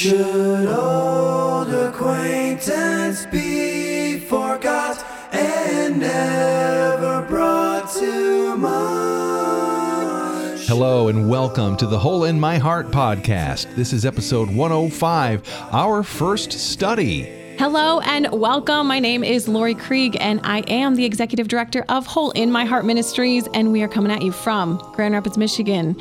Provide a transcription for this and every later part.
Should old acquaintance be forgot and never brought to mind? Hello and welcome to the Hole in My Heart podcast. This is episode 105, our first study. Hello and welcome. My name is Laurie Krieg, and I am the executive director of Hole in My Heart Ministries, and we are coming at you from Grand Rapids, Michigan.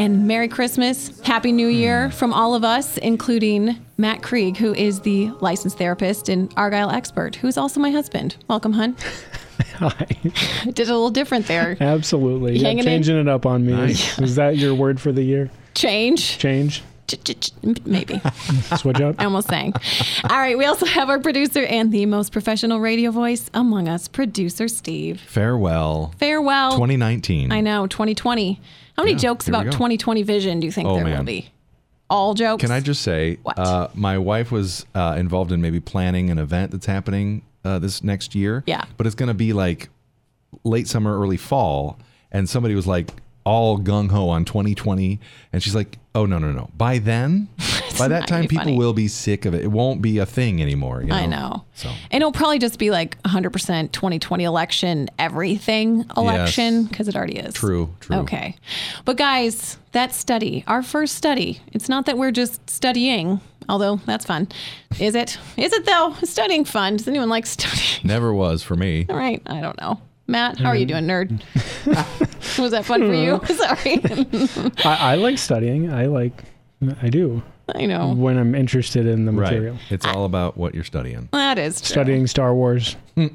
And Merry Christmas, Happy New Year from all of us, including Matt Krieg, who is the licensed therapist and Argyle expert, who's also my husband. Welcome, hun. Hi. Did a little different there. Absolutely. Yeah, hanging in? changing it up on me. Nice. Is that your word for the year? Change. Change? Maybe. Switch up? I almost sang. All right, we also have our producer and the most professional radio voice among us, producer Steve. Farewell. Farewell. 2019. I know, 2020. How many Yeah, jokes about 2020 vision do you think Oh, there will be? All jokes? Can I just say, What? Uh, my wife was uh, involved in maybe planning an event that's happening uh, this next year. Yeah. But it's going to be like late summer, early fall. And somebody was like all gung ho on 2020. And she's like, oh, no, no, no. By then, by that time, people funny. will be sick of it. It won't be a thing anymore. You know? I know. So. And it'll probably just be like 100% 2020 election, everything election, because it already is. True, true. Okay. But guys, that study, our first study, it's not that we're just studying, although that's fun. Is it? Is it though? Is studying fun? Does anyone like studying? Never was for me. All right. I don't know. Matt, how are you doing, nerd? Was that fun for you? Sorry. I, I like studying. I like, I do I know. when I'm interested in the Right. material. It's all about what you're studying. That is true. Studying Star Wars, hmm.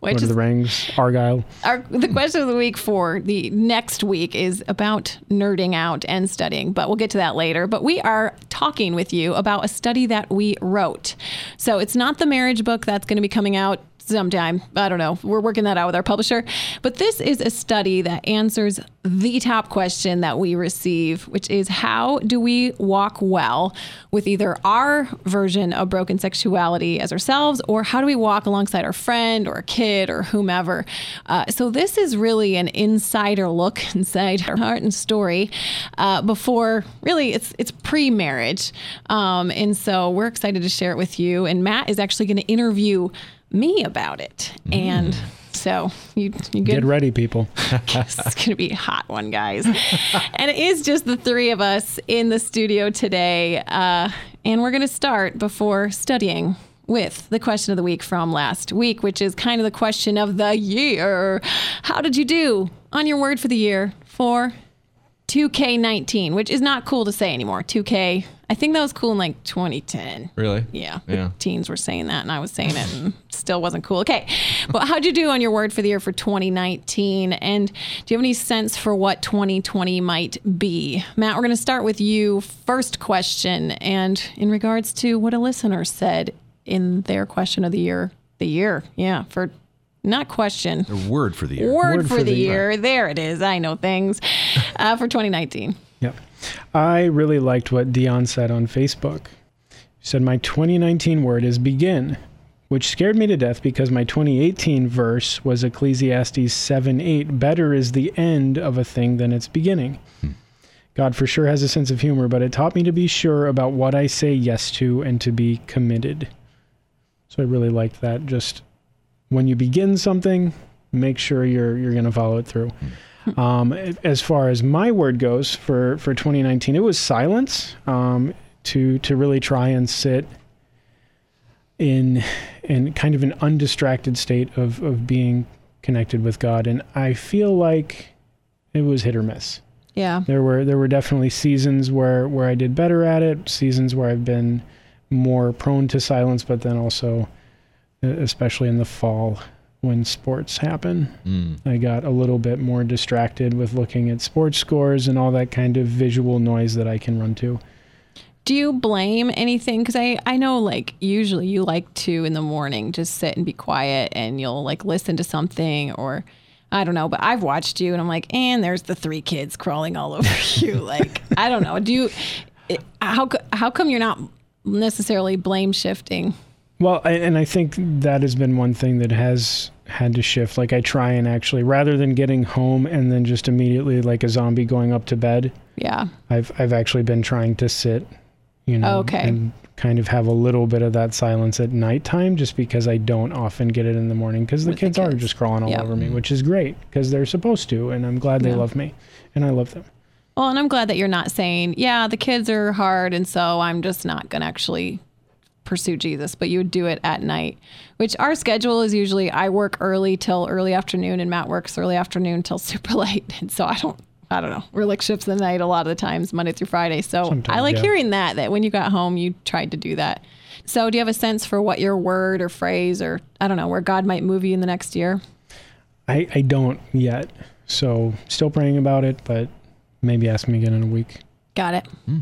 Which Lord of is the Rings, Argyle. our the question of the week for the next week is about nerding out and studying, but we'll get to that later. But we are talking with you about a study that we wrote. So it's not the marriage book that's going to be coming out sometime. I don't know. We're working that out with our publisher. But this is a study that answers the top question that we receive, which is how do we walk well with either our version of broken sexuality as ourselves, or how do we walk alongside our friend or a kid or whomever? Uh, so this is really an insider look inside our heart and story uh, before really it's it's pre-marriage, um, and so we're excited to share it with you. And Matt is actually going to interview me about it, and. So you, you good? Get ready, people. it's going to be a hot one, guys. and it is just the three of us in the studio today. Uh, and we're going to start before studying with the question of the week from last week, which is kind of the question of the year. How did you do on your word for the year for 2K19, which is not cool to say anymore. 2K, I think that was cool in like 2010. Really? Yeah. Yeah. Teens were saying that and I was saying it and still wasn't cool. Okay. But how'd you do on your word for the year for 2019? And do you have any sense for what 2020 might be? Matt, we're going to start with you. First question. And in regards to what a listener said in their question of the year, the year, yeah, for not question, The word for the year. word, for, the, year. There it is. I know things uh, for 2019. Yep. I really liked what Dion said on Facebook. He said, My 2019 word is begin, which scared me to death because my 2018 verse was Ecclesiastes 7 8. Better is the end of a thing than its beginning. God for sure has a sense of humor, but it taught me to be sure about what I say yes to and to be committed. So I really liked that. Just when you begin something, make sure you're you're going to follow it through. Um, as far as my word goes for for 2019, it was silence. Um, to to really try and sit in in kind of an undistracted state of of being connected with God, and I feel like it was hit or miss. Yeah. There were there were definitely seasons where where I did better at it, seasons where I've been more prone to silence, but then also, especially in the fall when sports happen, Mm. I got a little bit more distracted with looking at sports scores and all that kind of visual noise that I can run to. Do you blame anything? Because I, I know like usually you like to in the morning just sit and be quiet and you'll like listen to something or I don't know, but I've watched you and I'm like, and there's the three kids crawling all over you. Like, I don't know. Do you, how, how come you're not necessarily blame shifting? Well, and I think that has been one thing that has had to shift. Like I try and actually, rather than getting home and then just immediately like a zombie going up to bed, Yeah. I've I've actually been trying to sit, you know, Okay. and kind of have a little bit of that silence at nighttime just because I don't often get it in the morning because the the kids are just crawling all Yeah. over me, which is great because they're supposed to, and I'm glad they Yeah. love me, and I love them. Well, and I'm glad that you're not saying, yeah, the kids are hard, and so I'm just not going to actually pursue Jesus, but you would do it at night, which our schedule is usually I work early till early afternoon, and Matt works early afternoon till super late. And so I don't. I don't know. We're like shifts the night a lot of the times, Monday through Friday. So I like yeah. hearing that, that when you got home, you tried to do that. So do you have a sense for what your word or phrase or, I don't know, where God might move you in the next year? I, I don't yet, so still praying about it, but maybe ask me again in a week. Got it. Hmm.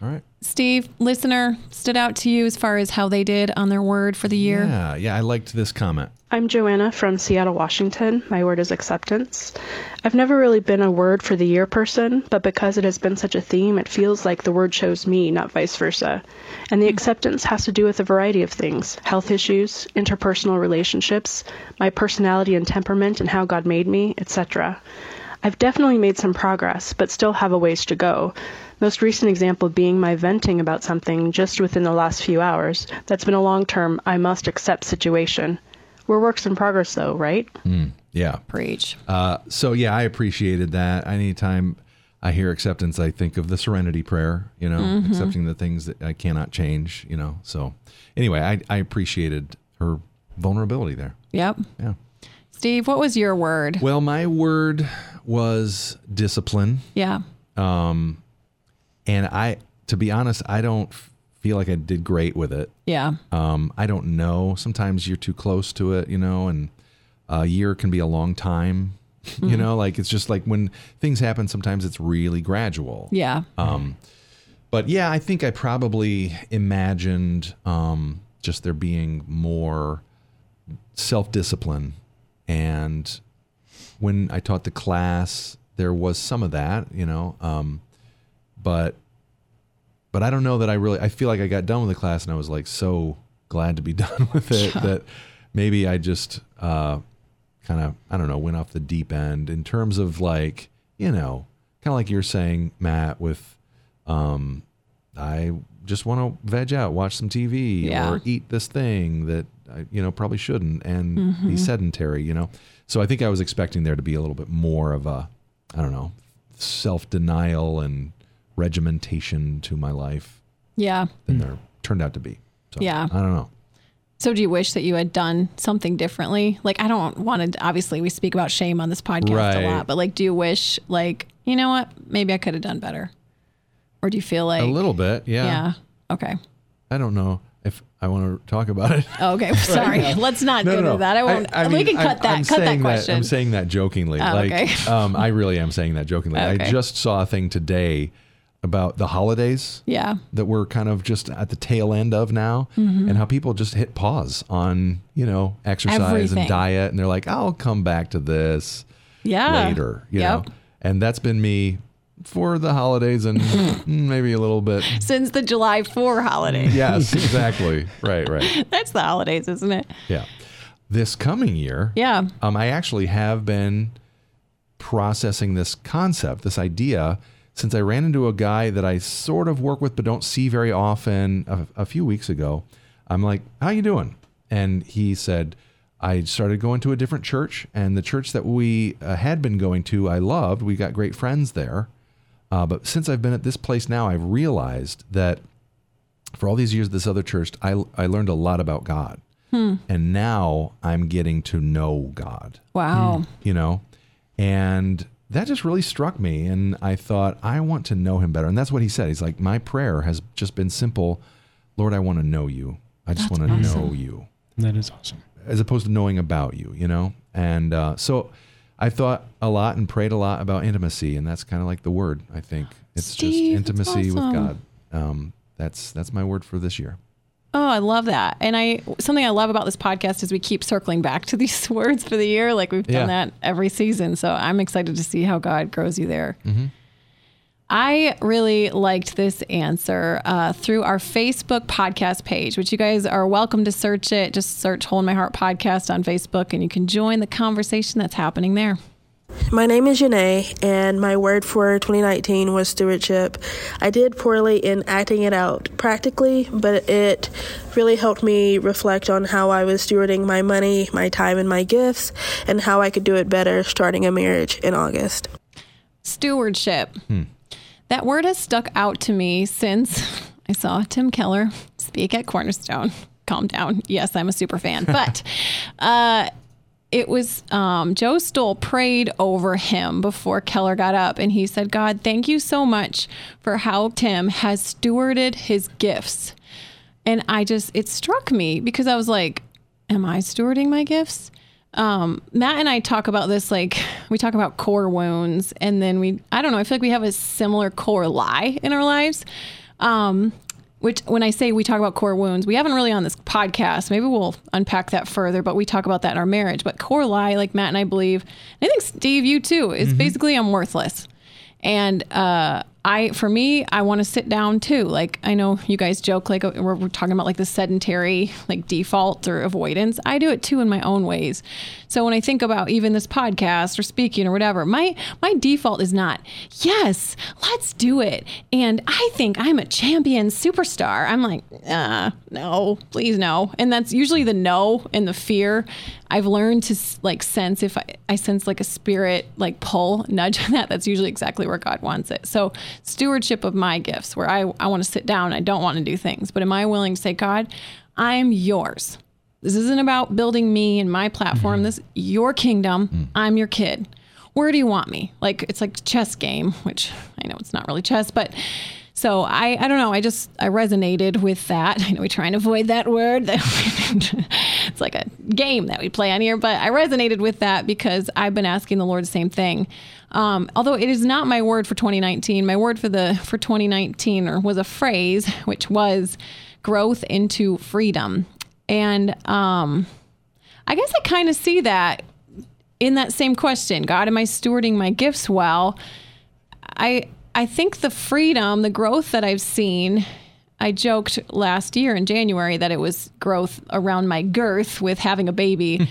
All right. Steve, listener, stood out to you as far as how they did on their word for the year? Yeah, yeah, I liked this comment. I'm Joanna from Seattle, Washington. My word is acceptance. I've never really been a word for the year person, but because it has been such a theme, it feels like the word chose me, not vice versa. And the acceptance has to do with a variety of things health issues, interpersonal relationships, my personality and temperament, and how God made me, etc. I've definitely made some progress, but still have a ways to go. Most recent example being my venting about something just within the last few hours that's been a long term I must accept situation. We're works in progress though, right? Yeah. Preach. Uh, so yeah, I appreciated that. Anytime I hear acceptance, I think of the Serenity Prayer. You know, Mm-hmm. accepting the things that I cannot change. You know, so anyway, I, I appreciated her vulnerability there. Yep. Yeah. Steve, what was your word? Well, my word was discipline, Yeah. Um, and I, to be honest, I don't feel like I did great with it. Yeah. Um, I don't know. Sometimes you're too close to it, you know, and a year can be a long time. You know, like it's just like when things happen, sometimes it's really gradual. Yeah. Um, but yeah, I think I probably imagined um, just there being more self discipline. And when I taught the class, there was some of that, you know. Um, but but I don't know that I really. I feel like I got done with the class and I was like so glad to be done with it that maybe I just uh, kind of I don't know went off the deep end in terms of like you know kind of like you're saying Matt with um, I just want to veg out, watch some TV, Yeah. or eat this thing that I, you know probably shouldn't, and be mm-hmm. sedentary. You know, so I think I was expecting there to be a little bit more of a I don't know self denial and regimentation to my life Yeah. than there turned out to be. So, Yeah. I don't know. So, do you wish that you had done something differently? Like, I don't want to, obviously, we speak about shame on this podcast Right. a lot, but like, do you wish, like, you know what? Maybe I could have done better. Or do you feel like, A little bit, yeah. yeah. Okay. I don't know if I want to talk about it. Oh, okay. Sorry. Let's not go to that. I won't. we mean, can cut I'm- that. I'm cut that saying question. I'm saying that jokingly. Oh, like, okay. um, I really am saying that jokingly. Okay. I just saw a thing today about the holidays yeah. that we're kind of just at the tail end of now, Mm-hmm. and how people just hit pause on you know exercise Everything. and diet, and they're like, "I'll come back to this Yeah. later," you Yep. know. And that's been me for the holidays and maybe a little bit. Since the July 4 holiday. Yes, exactly. Right, right. That's the holidays, isn't it? Yeah. This coming year, Yeah. um, I actually have been processing this concept, this idea, since I ran into a guy that I sort of work with but don't see very often a, a few weeks ago. I'm like, "How you doing?" And he said, "I started going to a different church, and the church that we uh, had been going to, I loved. We got great friends there, uh, but since I've been at this place now, I've realized that." For all these years, at this other church, I, I learned a lot about God. And now I'm getting to know God. Wow. you know? And that just really struck me and i thought i want to know him better. And that's what he said. He's like my prayer has just been simple. Lord i want to know you. I just want to know you. That is awesome. as opposed to knowing about you you know? And uh, so i thought a lot and prayed a lot about intimacy and that's kind of like the word i think it's Steve, just intimacy with god um, that's that's my word for this year Oh, I love that. And I something I love about this podcast is we keep circling back to these words for the year. Like we've done Yeah. that every season. So I'm excited to see how God grows you there. Mm-hmm. I really liked this answer uh, through our Facebook podcast page, which you guys are welcome to search it. Just search Hold My Heart Podcast on Facebook and you can join the conversation that's happening there. My name is Janae, and my word for 2019 was stewardship. I did poorly in acting it out practically, but it really helped me reflect on how I was stewarding my money, my time, and my gifts, and how I could do it better starting a marriage in August. Stewardship. That word has stuck out to me since I saw Tim Keller speak at Cornerstone. Calm down. Yes, I'm a super fan. But uh, it was um, Joe Stowell prayed over him before Keller got up, and he said, God, thank you so much for how Tim has stewarded his gifts. And I just, it struck me because I was like, Am I stewarding my gifts? Um, Matt and I talk about this like we talk about core wounds, and then we, I don't know, I feel like we have a similar core lie in our lives. Um, which when I say we talk about core wounds, we haven't really on this podcast. Maybe we'll unpack that further, but we talk about that in our marriage. But core lie, like Matt and I believe, and I think Steve, you too, is basically I'm worthless. And uh, I, for me, I want to sit down too. Like I know you guys joke, like we're, we're talking about like the sedentary like default or avoidance. I do it too in my own ways. So when I think about even this podcast or speaking or whatever, my my default is not yes, let's do it. And I think I'm a champion superstar. I'm like, uh, no, please no. And that's usually the no and the fear. I've learned to like sense if I, I sense like a spirit like pull nudge on that. That's usually exactly where God wants it. So stewardship of my gifts, where I I want to sit down. I don't want to do things, but am I willing to say, God, I'm yours. This isn't about building me and my platform. Mm-hmm. This your kingdom. Mm. I'm your kid. Where do you want me? Like it's like chess game, which I know it's not really chess, but so I I don't know. I just I resonated with that. I know we try and avoid that word. it's like a game that we play on here, but I resonated with that because I've been asking the Lord the same thing. Um, although it is not my word for 2019, my word for the for 2019 or was a phrase which was growth into freedom. And um, I guess I kind of see that in that same question. God, am I stewarding my gifts well? I I think the freedom, the growth that I've seen. I joked last year in January that it was growth around my girth with having a baby,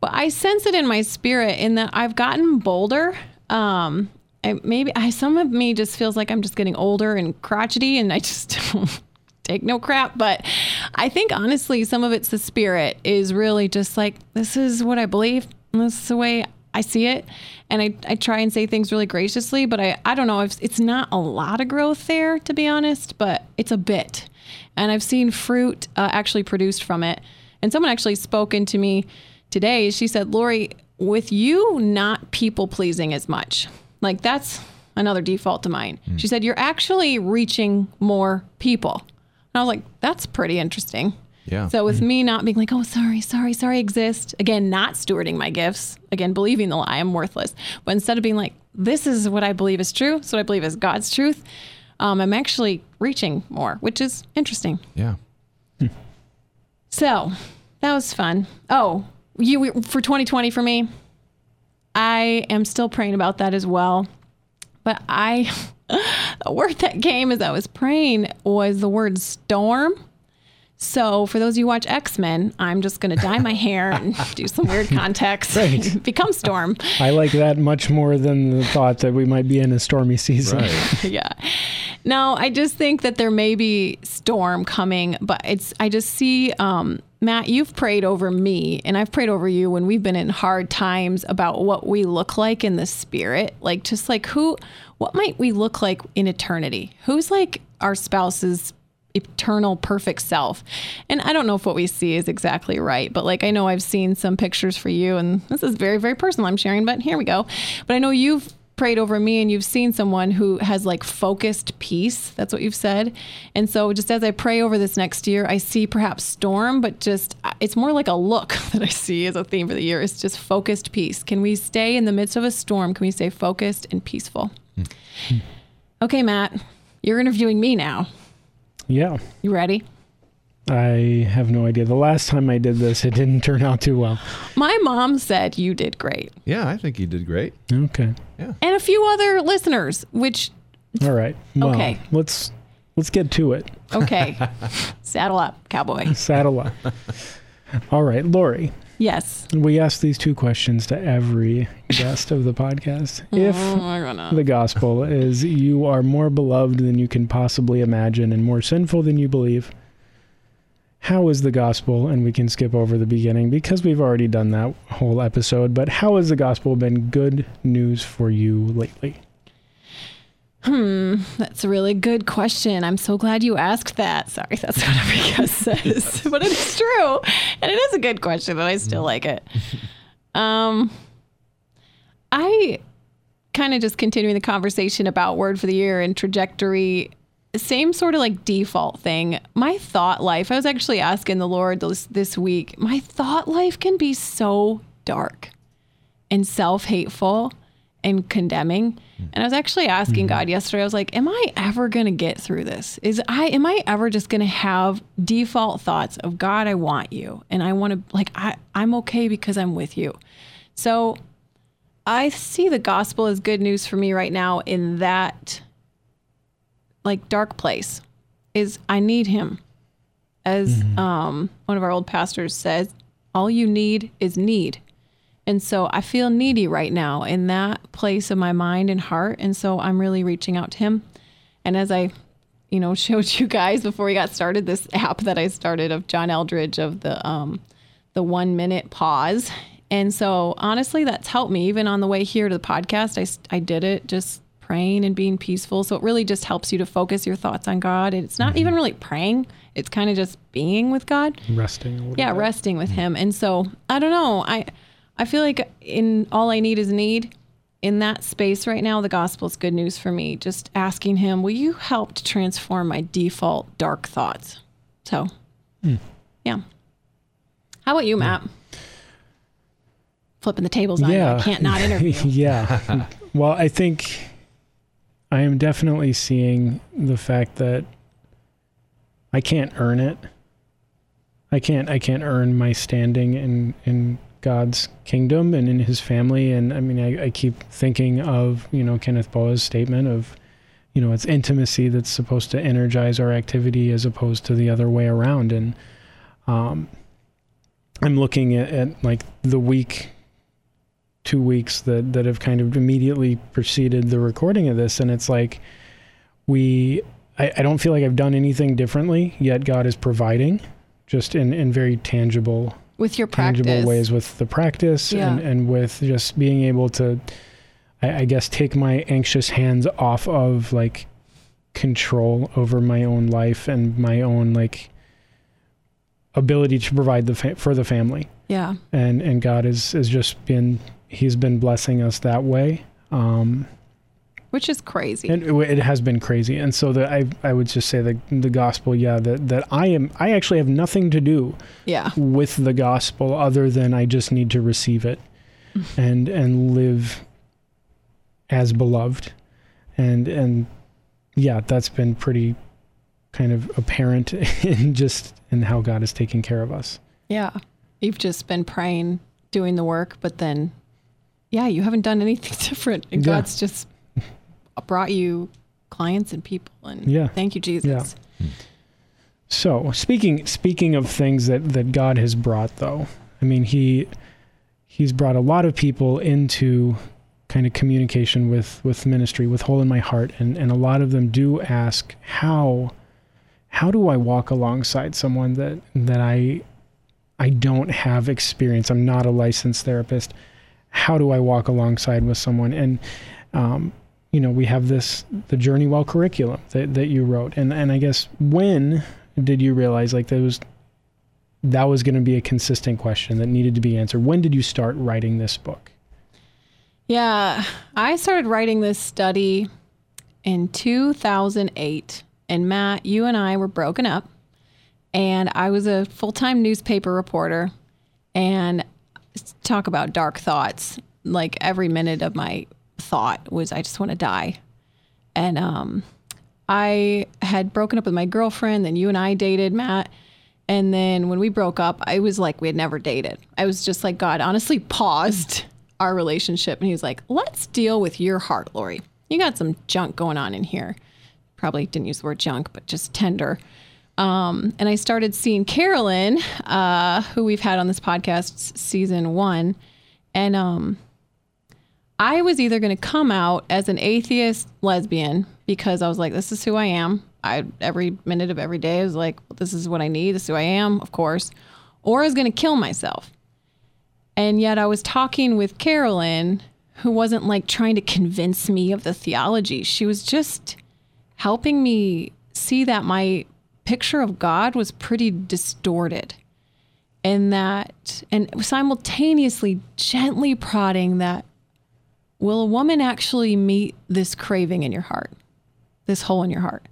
but I sense it in my spirit in that I've gotten bolder. Um, I, maybe I, some of me just feels like I'm just getting older and crotchety, and I just don't take no crap. But I think honestly, some of it's the spirit is really just like this is what I believe. This is the way I see it, and I, I try and say things really graciously. But I I don't know if it's not a lot of growth there to be honest, but it's a bit, and I've seen fruit uh, actually produced from it. And someone actually spoken to me today. She said, Laurie, with you not people pleasing as much, like that's another default to mine. She said, You're actually reaching more people. And I was like, That's pretty interesting. Yeah. So with me not being like, oh, sorry, sorry, sorry, exist. Again, not stewarding my gifts. Again, believing the lie, I'm worthless. But instead of being like, this is what I believe is true, so I believe is God's truth, um, I'm actually reaching more, which is interesting. Yeah. So that was fun. Oh, you for 2020 for me, I am still praying about that as well. But I, the word that came as I was praying was the word storm. So for those of you who watch X Men, I'm just going to dye my hair and do some weird context, Right. become Storm. I like that much more than the thought that we might be in a stormy season. Right. yeah. No, I just think that there may be storm coming, but it's I just see um Matt, you've prayed over me and I've prayed over you when we've been in hard times about what we look like in the spirit. Like just like who what might we look like in eternity? Who's like our spouse's eternal perfect self. And I don't know if what we see is exactly right, but like I know I've seen some pictures for you and this is very very personal I'm sharing, but here we go. But I know you've prayed over me and you've seen someone who has like focused peace. That's what you've said. And so just as I pray over this next year, I see perhaps storm, but just uh, it's more like a look that I see as a theme for the year. It's just focused peace. Can we stay in the midst of a storm? Can we stay focused and peaceful? Hmm. Okay, Matt, you're interviewing me now. Yeah. You ready? I have no idea. The last time I did this, it didn't turn out too well. My mom said you did great. Yeah, I think you did great. Okay. Yeah. And a few other listeners, which All right. Well, Okay. Let's let's get to it. okay. Saddle up, cowboy. Saddle up. All right, Laurie. Yes. We ask these two questions to every guest of the podcast. If Oh the gospel is you are more beloved than you can possibly imagine and more sinful than you believe, how is the gospel, and we can skip over the beginning because we've already done that whole episode, but how has the gospel been good news for you lately? Hmm, that's a really good question. I'm so glad you asked that. Sorry, that's what every guest says, but it is true, and it is a good question, and I still like it. Um, I kind of just continuing the conversation about word for the year and trajectory. Same sort of like default thing. My thought life. I was actually asking the Lord this this week. My thought life can be so dark and self hateful and condemning. Mm. And I was actually asking mm-hmm. God yesterday, I was like, Am I ever gonna get through this? Is I am I ever just gonna have default thoughts of God, I want you. And I wanna like I, I'm okay because I'm with you. So I see the gospel as good news for me right now in that like dark place is I need him. As mm-hmm. um, one of our old pastors says, all you need is need. And so I feel needy right now in that place of my mind and heart. And so I'm really reaching out to him. And as I, you know, showed you guys before we got started, this app that I started of John Eldredge of the um, the one minute pause. And so honestly, that's helped me. Even on the way here to the podcast, I, I did it just praying and being peaceful. So it really just helps you to focus your thoughts on God. And it's not even really praying, it's kind of just being with God Resting a little yeah bit. resting with him and so i don't know i i feel like in all i need is need. In that space right now the gospel is good news for me. Just asking him will you help to transform my default dark thoughts? So hmm. yeah. How about you hmm. matt? Flipping the tables on you. I can't not interview yeah. well, I think I am definitely seeing the fact that I can't earn it. I can't I can't earn my standing in in God's kingdom and in his family. And I mean I, I keep thinking of, you know, Kenneth Boa's statement of you know, it's intimacy that's supposed to energize our activity as opposed to the other way around. And um I'm looking at, at like the week two weeks that that have kind of immediately preceded the recording of this. And it's like we I, I don't feel like I've done anything differently yet God is providing just in in very tangible with your practice. tangible ways with the practice Yeah. and and with just being able to I, I guess take my anxious hands off of like control over my own life and my own like ability to provide the fa- for the family. Yeah. And and God has has just been he's been blessing us that way. Um which is crazy and it, it has been crazy and so that I I would just say that the gospel yeah that that I am I actually have nothing to do yeah with the gospel other than I just need to receive it and and live as beloved and and yeah that's been pretty kind of apparent in just in how God is taking care of us Yeah. You've just been praying, doing the work, but then, yeah, you haven't done anything different. And Yeah. God's just brought you clients and people. And Yeah. thank you, Jesus. So speaking speaking of things that that God has brought, though, I mean he he's brought a lot of people into kind of communication with with ministry with hole in my heart and and a lot of them do ask how how do I walk alongside someone that that I I don't have experience I'm not a licensed therapist how do I walk alongside with someone and um, you know we have this the journey well curriculum that, that you wrote and and I guess when did you realize like that was that was going to be a consistent question that needed to be answered when did you start writing this book Yeah. I started writing this study in 2008. And Matt, you and I were broken up. And I was a full time newspaper reporter. And talk about dark thoughts. Like every minute of my thought was, I just want to die. And um, I had broken up with my girlfriend. Then you and I dated, Matt. And then when we broke up, I was like, we had never dated. I was just like, God honestly paused our relationship. And he was like, let's deal with your heart, Laurie. You got some junk going on in here. Probably didn't use the word junk, but just tender. Um, and I started seeing Carolyn, uh, who we've had on this podcast season one. And um, I was either going to come out as an atheist lesbian because I was like, this is who I am. I every minute of every day I was like, this is what I need. This is who I am, of course. Or I was going to kill myself. And yet I was talking with Carolyn, who wasn't like trying to convince me of the theology. She was just helping me see that my picture of God was pretty distorted. And that, and simultaneously gently prodding that, will a woman actually meet this craving in your heart, this hole in your heart?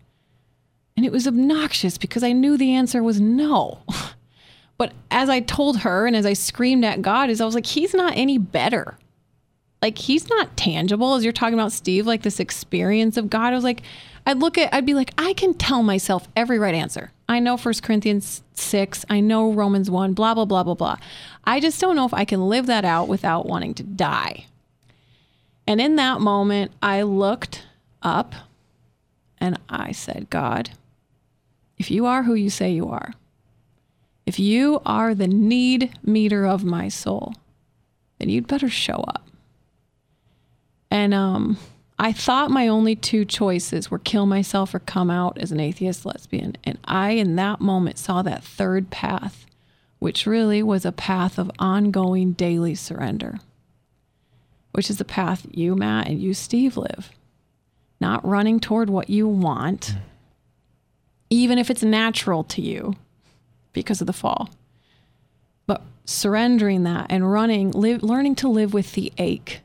And it was obnoxious because I knew the answer was no. But as I told her and as I screamed at God, is I was like, He's not any better. Like he's not tangible as you're talking about Steve, like this experience of God. I was like, I'd look at, I'd be like, I can tell myself every right answer. I know First Corinthians 6, I know Romans 1, blah, blah, blah, blah, blah. I just don't know if I can live that out without wanting to die. And in that moment, I looked up and I said, God, if you are who you say you are, if you are the need meter of my soul, then you'd better show up. And um, I thought my only two choices were kill myself or come out as an atheist lesbian. And I, in that moment, saw that third path, which really was a path of ongoing daily surrender, which is the path you, Matt, and you, Steve, live. Not running toward what you want, mm. even if it's natural to you because of the fall. But surrendering that and running, live, learning to live with the ache.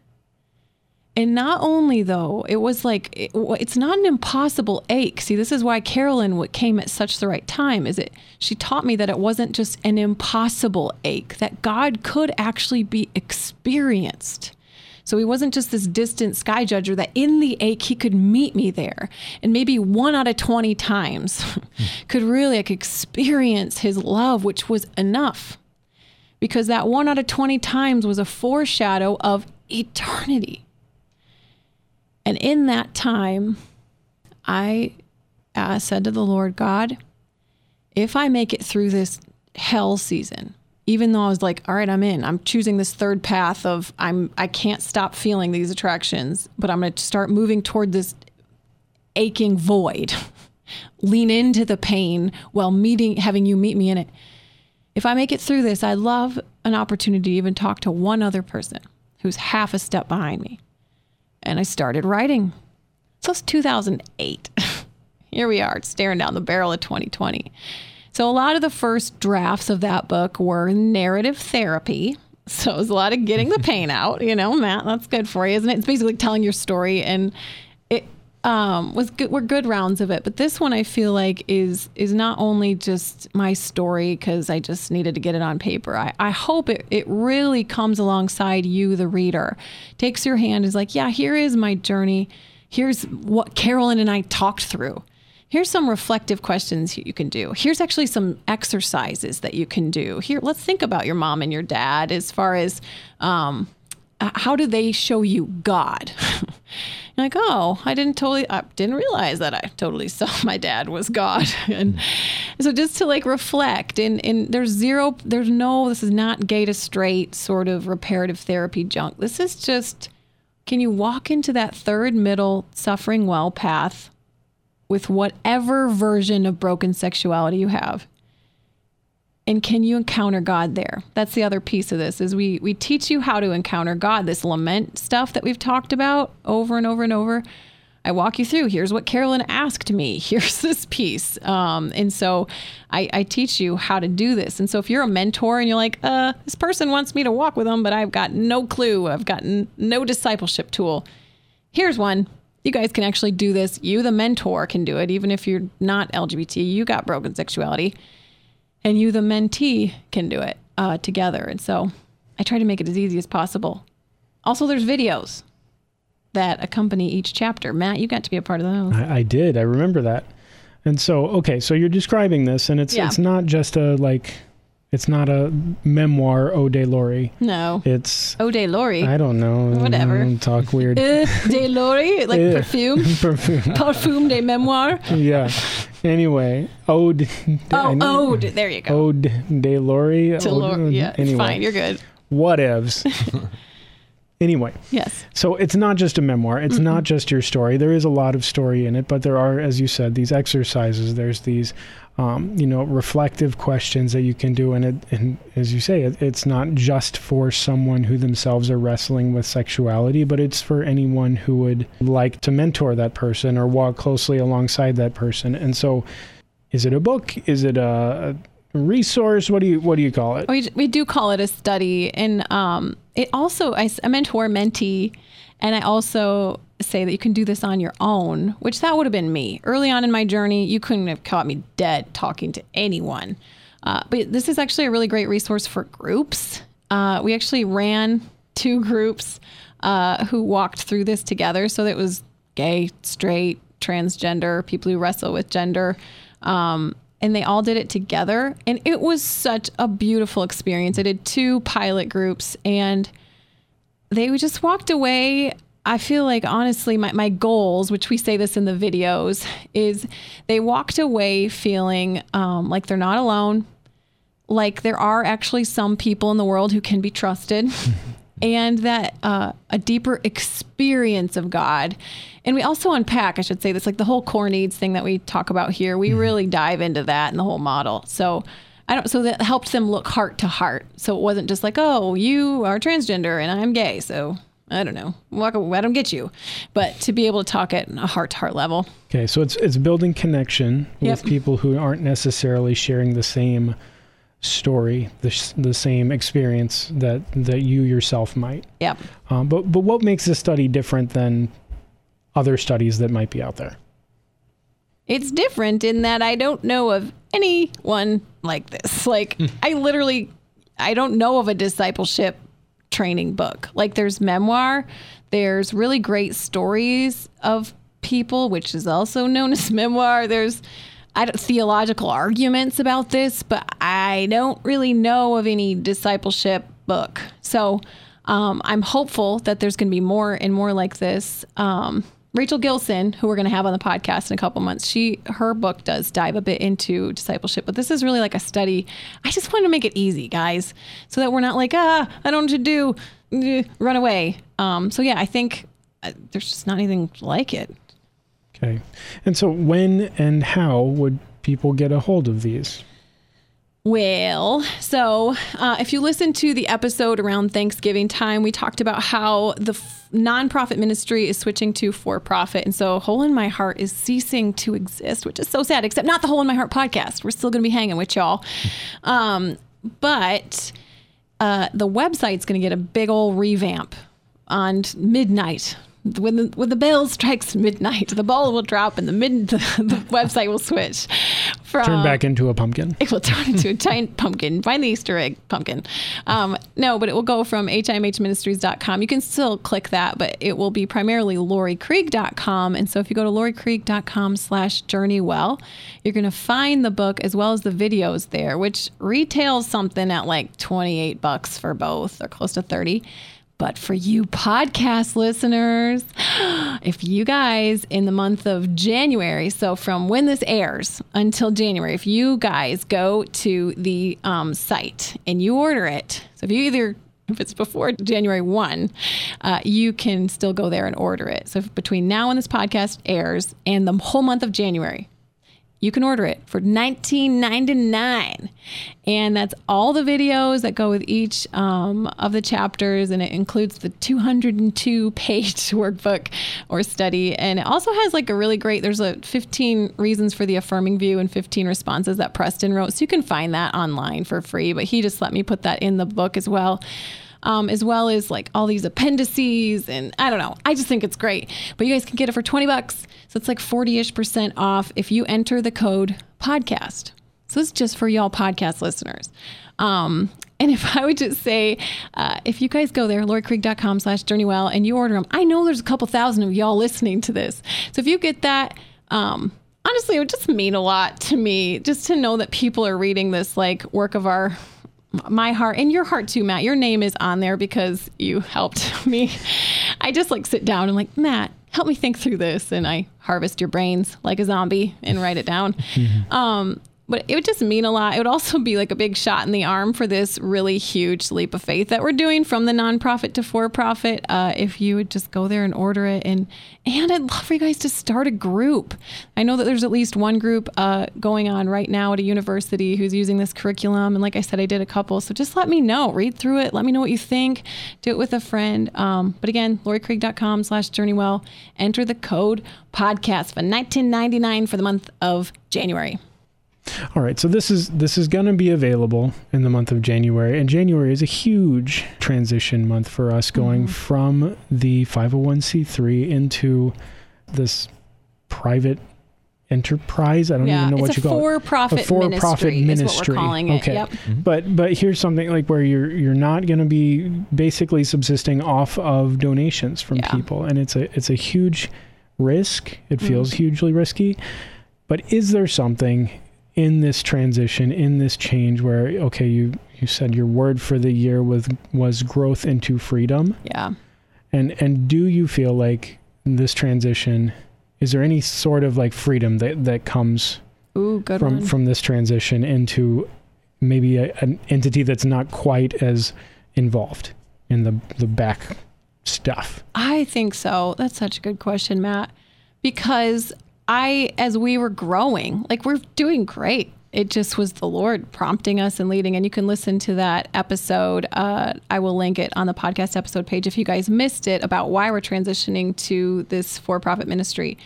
And not only though, it was like it, it's not an impossible ache. See, this is why Carolyn what came at such the right time. Is it? She taught me that it wasn't just an impossible ache; that God could actually be experienced. So he wasn't just this distant sky judger, that in the ache, he could meet me there. And maybe one out of 20 times could really like, experience his love, which was enough. Because that one out of 20 times was a foreshadow of eternity. And in that time, I uh, said to the Lord, God, if I make it through this hell season, even though I was like, all right, I'm in. I'm choosing this third path of I'm I can't stop feeling these attractions, but I'm going to start moving toward this aching void. Lean into the pain while meeting having you meet me in it. If I make it through this, I'd love an opportunity to even talk to one other person who's half a step behind me. And I started writing. So it's 2008. Here we are, staring down the barrel of 2020. So a lot of the first drafts of that book were narrative therapy. So it was a lot of getting the pain out, you know, Matt, that's good for you, isn't it? It's basically telling your story and it um, was good, were good rounds of it. But this one I feel like is is not only just my story because I just needed to get it on paper. I, I hope it, it really comes alongside you, the reader, takes your hand, is like, yeah, here is my journey. Here's what Carolyn and I talked through here's some reflective questions you can do. Here's actually some exercises that you can do. Here, let's think about your mom and your dad as far as um, how do they show you God? You're like, oh, I didn't totally, I didn't realize that I totally saw my dad was God. and so just to like reflect and, and there's zero, there's no, this is not gay to straight sort of reparative therapy junk. This is just, can you walk into that third middle suffering well path with whatever version of broken sexuality you have. And can you encounter god there? That's the other piece of this is we we teach you how to encounter god this lament stuff that we've talked about over and over and over. I walk you through here's what carolyn asked me. Here's this piece. Um, and so I, I teach you how to do this. And so if you're a mentor and you're like uh, this person wants me to walk with them but i've got no clue i've got no discipleship tool here's one you guys can actually do this. You, the mentor, can do it, even if you're not LGBT. You got broken sexuality, and you, the mentee, can do it uh, together. And so I try to make it as easy as possible. Also, there's videos that accompany each chapter. Matt, you got to be a part of those. I, I did. I remember that. And so, okay, so you're describing this, and it's Yeah. it's not just a like It's not a memoir, Ode de Laurie. No. It's Oh, de Laurie. I don't know. Whatever. Don't talk weird. Uh, de Laurie, like Eh. perfume. Perfume. Parfum de memoir. yeah. Anyway, Ode. I Oh, ode. There you go. Ode de Laurie. To Laurie. Yeah. Anyway. Fine. You're good. whatevs. anyway, Yes. so it's not just a memoir. It's not just your story. There is a lot of story in it, but there are, as you said, these exercises. There's these, um, you know, reflective questions that you can do, and it, and as you say, it, it's not just for someone who themselves are wrestling with sexuality, but it's for anyone who would like to mentor that person or walk closely alongside that person. And so, is it a book? Is it a a resource? What do you what do you call it? We, we do call it a study. And um, it also, I, I mentor mentee, and I also say that you can do this on your own, which that would have been me. Early on in my journey, you couldn't have caught me dead talking to anyone. Uh, but this is actually a really great resource for groups. Uh, we actually ran two groups uh, who walked through this together. So it was gay, straight, transgender, people who wrestle with gender. Um, and they all did it together. And it was such a beautiful experience. I did two pilot groups and they just walked away. I feel like honestly, my, my goals, which we say this in the videos, is they walked away feeling um, like they're not alone, like there are actually some people in the world who can be trusted, and that uh, a deeper experience of God. And we also unpack, I should say, this like the whole core needs thing that we talk about here. We really dive into that in the whole model. So I don't. So that helped them look heart to heart. So it wasn't just like, oh, you are transgender and I'm gay. So I don't know. Walk. I don't get you. But to be able to talk at a heart to heart level. Okay, so it's it's building connection with Yep. people who aren't necessarily sharing the same story, the, the same experience that that you yourself might. Yep. Um, but but what makes this study different than other studies that might be out there? It's different in that I don't know of anyone like this. Like, I literally, I don't know of a discipleship training book. Like, there's memoir, there's really great stories of people, which is also known as memoir. There's I don't, theological arguments about this, but I don't really know of any discipleship book. So um, I'm hopeful that there's going to be more and more like this. Um, Rachel Gilson, who we're going to have on the podcast in a couple months, she her book does dive a bit into discipleship, but this is really like a study. I just want to make it easy, guys, so that we're not like ah, I don't know what to do, eh, run away. Um, so yeah, I think uh, there's just not anything like it. Okay, and so when and how would people get a hold of these? Well, so uh, if you listen to the episode around Thanksgiving time, we talked about how the f- nonprofit ministry is switching to for profit. And so Hole in My Heart is ceasing to exist, which is so sad, except not the Hole in My Heart podcast. We're still going to be hanging with y'all. Um, but uh, the website's going to get a big old revamp on midnight. When the when the bell strikes midnight, the ball will drop and the mid the, the website will switch from Turn back into a pumpkin. it will turn into a giant pumpkin. Find the Easter egg pumpkin. Um, no, but it will go from himhministries.com. You can still click that, but it will be primarily lauriekrieg.com. And so if you go to lauriekrieg.com slash journeywell, you're going to find the book as well as the videos there, which retails something at like 28 bucks for both or close to 30. But for you podcast listeners, if you guys in the month of January, so from when this airs until January, if you guys go to the um, site and you order it, so if you either if it's before January 1, uh, you can still go there and order it. So between now and this podcast airs and the whole month of January, you can order it for $19.99 and that's all the videos that go with each um, of the chapters and it includes the 202 page workbook or study. And it also has like a really great there's a 15 reasons for the affirming view and 15 responses that preston wrote. So you can find that online for free but he just let me put that in the book as well um, as well as like all these appendices and I don't know. I just think it's great. But you guys can get it for 20 bucks. So it's like 40 ish percent off if you enter the code podcast. So it's just for y'all podcast listeners. Um, and if I would just say, uh, if you guys go there, lauriekrieg.com slash journeywell, and you order them, I know there's a couple thousand of y'all listening to this. So if you get that, um, honestly, it would just mean a lot to me just to know that people are reading this like work of our my heart and your heart too, Matt. Your name is on there because you helped me. I just like sit down and like, Matt, help me think through this. And I harvest your brains like a zombie and write it down. Um, but it would just mean a lot. It would also be like a big shot in the arm for this really huge leap of faith that we're doing from the nonprofit to for profit. Uh, if you would just go there and order it, and and I'd love for you guys to start a group. I know that there's at least one group uh, going on right now at a university who's using this curriculum, and like I said, I did a couple. So just let me know, read through it, let me know what you think, do it with a friend. Um, but again, lauriekrieg.com/slash journeywell. Enter the code podcast for 19.99 for the month of January. All right, so this is this is going to be available in the month of January, and January is a huge transition month for us, going from the 501c3 into this private enterprise. I don't Yeah, even know what you call it. for-profit A for-profit ministry is what we're ministry. calling it. Okay, Yep. but but here's something like where you're you're not going to be basically subsisting off of donations from Yeah. people, and it's a it's a huge risk. It Mm-hmm. feels hugely risky. But is there something in this transition, in this change, where okay, you you said your word for the year was was growth into freedom, Yeah. and and do you feel like this transition? Is there any sort of like freedom that that comes Ooh, good from one. from this transition into maybe a, an entity that's not quite as involved in the the back stuff? I think so. That's such a good question, Matt. Because I, as we were growing, like we're doing great. It just was the Lord prompting us and leading. And you can listen to that episode. Uh, I will link it on the podcast episode page if you guys missed it about why we're transitioning to this for profit ministry.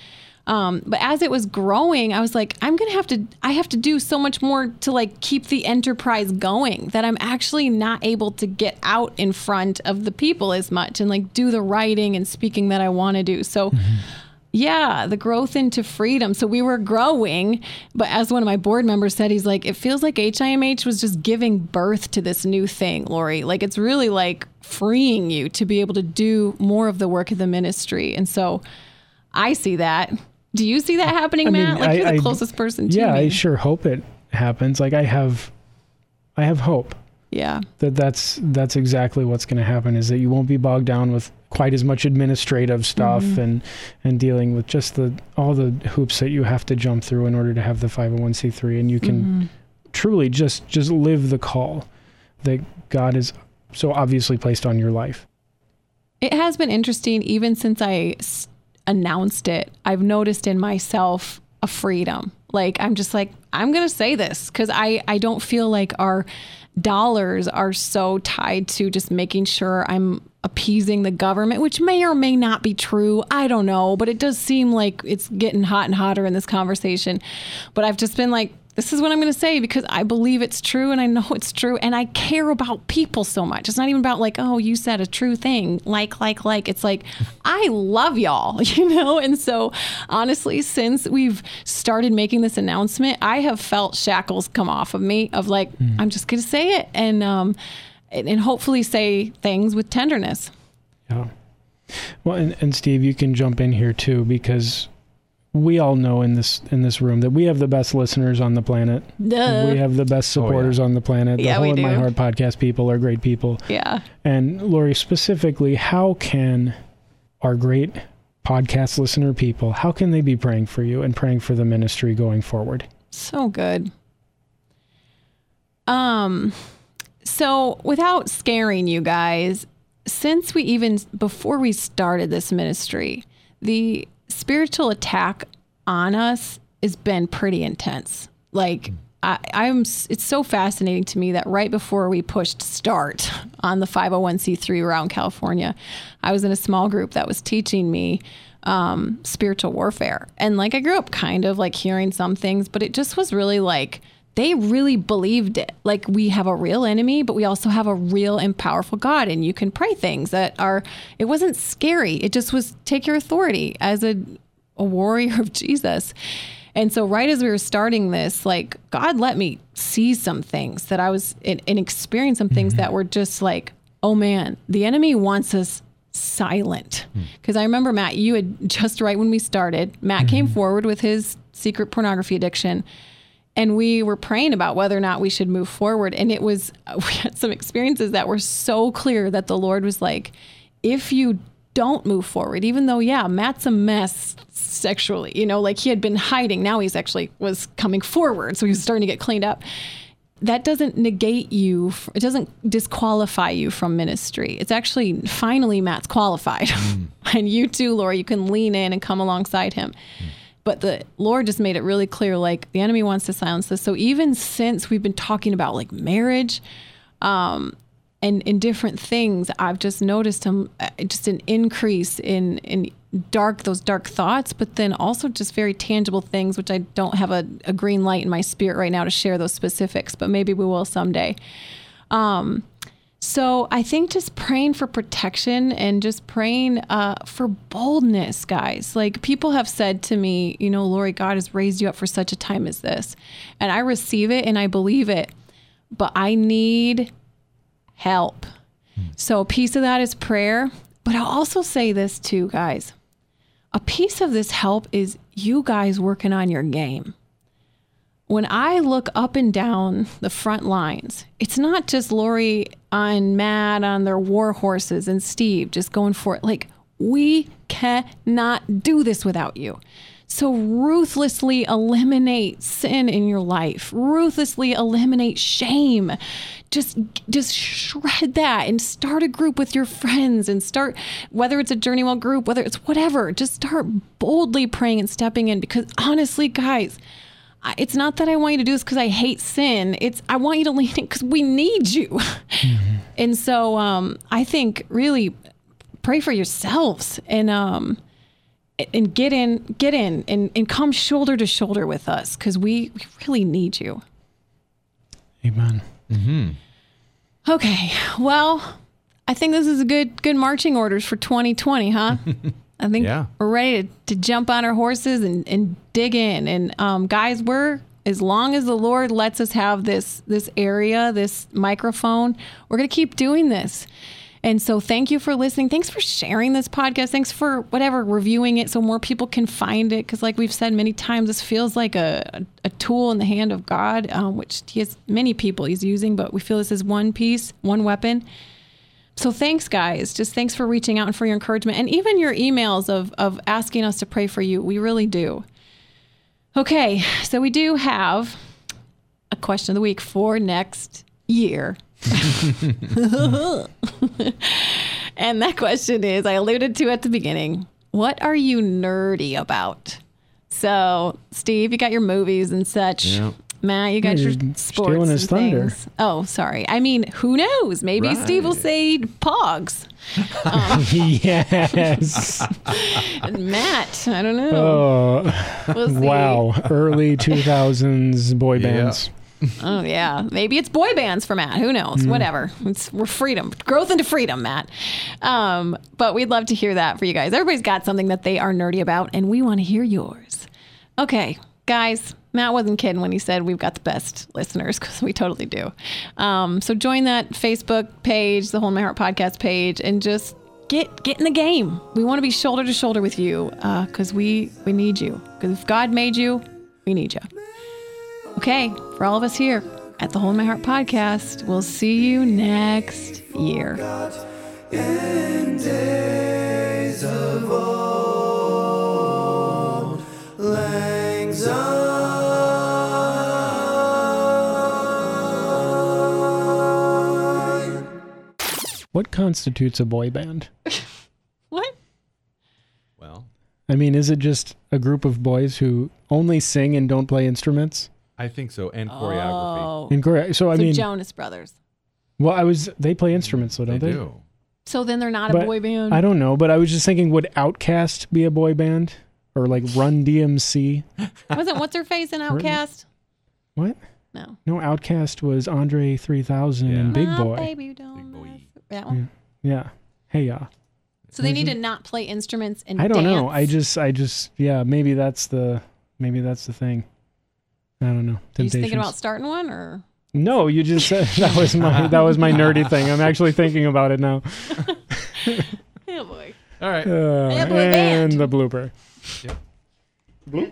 Um, but as it was growing, I was like, I'm gonna have to, I have to do so much more to like keep the enterprise going that I'm actually not able to get out in front of the people as much and like do the writing and speaking that I want to do. So. Yeah, the growth into freedom. So we were growing, but as one of my board members said, he's like, it feels like HIMH was just giving birth to this new thing, Laurie. Like it's really like freeing you to be able to do more of the work of the ministry. And so I see that. Do you see that happening, I mean, Matt? like I- you're the I- closest person to yeah. I sure hope it happens. Like I have, I have hope yeah. that that's that's exactly what's going to happen. Is that you won't be bogged down with quite as much administrative stuff Mm-hmm. and and dealing with just the all the hoops that you have to jump through in order to have the 501c3 and you can Mm-hmm. truly just just live the call that God has so obviously placed on your life. It has been interesting even since I s- announced it. I've noticed in myself a freedom. Like I'm just like I'm going to say this cuz I I don't feel like our dollars are so tied to just making sure I'm appeasing the government, which may or may not be true. I don't know, but it does seem like it's getting hot and hotter in this conversation. But I've just been like this is what I'm going to say because I believe it's true and I know it's true and I care about people so much. It's not even about like, oh, you said a true thing. Like, like, like. It's like, I love y'all, you know? And so, honestly, since we've started making this announcement, I have felt shackles come off of me of like, I'm just going to say it and, um, and, and hopefully say things with tenderness. Yeah. Well, and, and Steve, you can jump in here too because we all know in this in this room that we have the best listeners on the planet. Duh. We have the best Oh, yeah. supporters on the planet. The Yeah, whole we of my heart podcast people are great people. Yeah. And Laurie, specifically, how can our great podcast listener people, how can they be praying for you and praying for the ministry going forward? So good. Um so without scaring you guys, since we even before we started this ministry, the spiritual attack on us has been pretty intense. Like I, I'm it's so fascinating to me that right before we pushed start on the 501c3 around California, I was in a small group that was teaching me um, spiritual warfare. And like I grew up kind of like hearing some things, but it just was really like they really believed it. Like we have a real enemy, but we also have a real and powerful God, and you can pray things that are. It wasn't scary. It just was take your authority as a a warrior of Jesus. And so, right as we were starting this, like God let me see some things that I was and, and experience some things mm-hmm. that were just like, oh man, the enemy wants us silent. Hmm. Because I remember Matt, you had just right when we started, Matt came mm-hmm. forward with his secret pornography addiction. And we were praying about whether or not we should move forward. And it was, we had some experiences that were so clear that the Lord was like, if you don't move forward, even though, yeah, Matt's a mess sexually, you know, like he had been hiding. Now he's actually was coming forward. So he was starting to get cleaned up. That doesn't negate you. It doesn't disqualify you from ministry. It's actually finally Matt's qualified. Hmm. and you too, Laura, you can lean in and come alongside him. Hmm. But the Lord just made it really clear like the enemy wants to silence this. So even since we've been talking about like marriage, um, and in different things, I've just noticed um, uh, just an increase in in dark those dark thoughts, but then also just very tangible things, which I don't have a, a green light in my spirit right now to share those specifics, but maybe we will someday. Um, so I think just praying for protection and just praying uh, for boldness, guys. Like people have said to me, you know, Laurie, God has raised you up for such a time as this, and I receive it and I believe it, but I need help. So a piece of that is prayer. But I'll also say this too, guys. A piece of this help is you guys working on your game. When I look up and down the front lines, it's not just Laurie and Matt on their war horses and Steve just going for it. Like, we cannot do this without you. So ruthlessly eliminate sin in your life. Ruthlessly eliminate shame. Just just shred that and start a group with your friends and start whether it's a journey well group, whether it's whatever, just start boldly praying and stepping in because honestly, guys, it's not that I want you to do this because I hate sin. It's I want you to lean in because we need you. and so um, I think really pray for yourselves and um, and get in, get in, and, and come shoulder to shoulder with us because we, we really need you. Amen. Okay, well, I think this is a good good marching orders for 2020, huh? I think Yeah. we're ready to, to jump on our horses and, and dig in. And um, guys, we're as long as the Lord lets us have this this area, this microphone, we're gonna keep doing this. And so, thank you for listening. Thanks for sharing this podcast. Thanks for whatever reviewing it so more people can find it. Because, like we've said many times, this feels like a, a tool in the hand of God, um, which He has many people He's using, but we feel this is one piece, one weapon. So thanks, guys. Just thanks for reaching out and for your encouragement and even your emails of, of asking us to pray for you. We really do. Okay, so we do have a question of the week for next year. and that question is I alluded to at the beginning what are you nerdy about? So, Steve, you got your movies and such. Matt, you got Yeah, your you're sports. stealing his and thunder. things. Oh, sorry. I mean, who knows? Maybe Steve will say Pogs. yes. And Matt, I don't know. Oh, we'll see. wow. Early 2000s boy Yeah. bands. Oh yeah, maybe it's boy bands for Matt. Who knows? Whatever. It's we're freedom, growth into freedom, Matt. Um, but we'd love to hear that for you guys. Everybody's got something that they are nerdy about, and we want to hear yours. Okay, guys. Matt wasn't kidding when he said we've got the best listeners because we totally do. Um, so join that Facebook page, the Hole in My Heart podcast page, and just get get in the game. We want to be shoulder to shoulder with you because we we need you. Because if God made you, we need you. Okay, for all of us here at the Hole in My Heart podcast, we'll see you next year. What constitutes a boy band? What? Well, I mean, is it just a group of boys who only sing and don't play instruments? I think so. And choreography. Oh, In Korea. So, I so mean, Jonas Brothers. well, I was, they play instruments, though, don't they? They? Do. So then they're not a boy band. I don't know, but I was just thinking, would OutKast be a boy band? Or like Run DMC? Wasn't what's her face in OutKast? What? No. No, OutKast was Andre 3000 and Big My Boy. baby don't Big Boi. Mess- That one. Yeah. Hey, yeah. So they need to not play instruments and I don't know. I just, I just, yeah, maybe that's the, maybe that's the thing. I don't know. Are you thinking about starting one or? No, you just said that was my that was my nerdy thing. I'm actually thinking about it now. Oh boy. All right. Uh, Yeah, boy band. and the blooper. Yep. Bloop.